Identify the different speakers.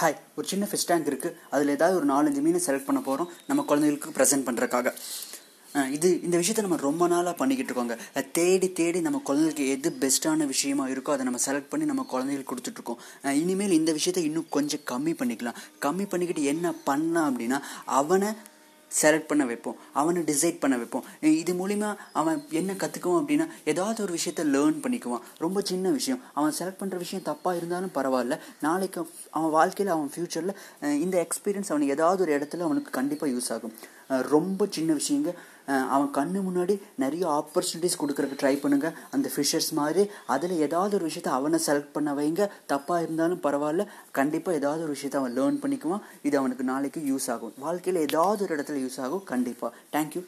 Speaker 1: Hi ஒரு சின்ன fish tank இருக்குது அதில் ஏதாவது ஒரு நாலஞ்சு மீனை செலக்ட் பண்ண போகிறோம் நம்ம குழந்தைகளுக்கு ப்ரெசென்ட் பண்ணுறக்காக இது இந்த விஷயத்த நம்ம ரொம்ப நாளாக பண்ணிக்கிட்டு இருக்கோங்க. தேடி தேடி நம்ம குழந்தைங்களுக்கு எது பெஸ்ட்டான விஷயமா இருக்கோ அதை நம்ம செலக்ட் பண்ணி நம்ம குழந்தைகளுக்கு கொடுத்துட்ருக்கோம் இனிமேல் இந்த விஷயத்தை இன்னும் கொஞ்சம் கம்மி பண்ணிக்கலாம். கம்மி பண்ணிக்கிட்டு என்ன பண்ணலாம் அப்படின்னா அவனை செலக்ட் பண்ண வைப்போம். அவனை டிசைட் பண்ண வைப்போம். இது மூலிமா அவன் என்ன கற்றுக்குவான் அப்படின்னா ஏதாவது ஒரு விஷயத்த லேர்ன் பண்ணிக்குவான். ரொம்ப சின்ன விஷயம். அவன் செலக்ட் பண்ணுற விஷயம் தப்பாக இருந்தாலும் பரவாயில்ல. நாளைக்கு அவன் வாழ்க்கையில் அவன் ஃப்யூச்சரில் இந்த எக்ஸ்பீரியன்ஸ் அவனுக்கு ஏதாவது ஒரு இடத்துல அவனுக்கு கண்டிப்பாக யூஸ் ஆகும். ரொம்ப சின்ன விஷயங்க. அவன் கண்ணு முன்னாடி நிறைய ஆப்பர்ச்சுனிட்டிஸ் கொடுக்குறக்கு ட்ரை பண்ணுங்க. அந்த ஃபிஷர்ஸ் மாதிரி அதில் ஏதாவது ஒரு விஷயத்த அவனை செலக்ட் பண்ண வைங்க. தப்பாக இருந்தாலும் பரவாயில்ல. கண்டிப்பாக ஏதாவது ஒரு விஷயத்த அவன் லேர்ன் பண்ணிக்குவான். இது அவனுக்கு நாளைக்கு யூஸ் ஆகும். வாழ்க்கையில் ஏதாவது ஒரு இடத்துல யூஸ் ஆகும். கண்டிப்பாக தேங்க்யூ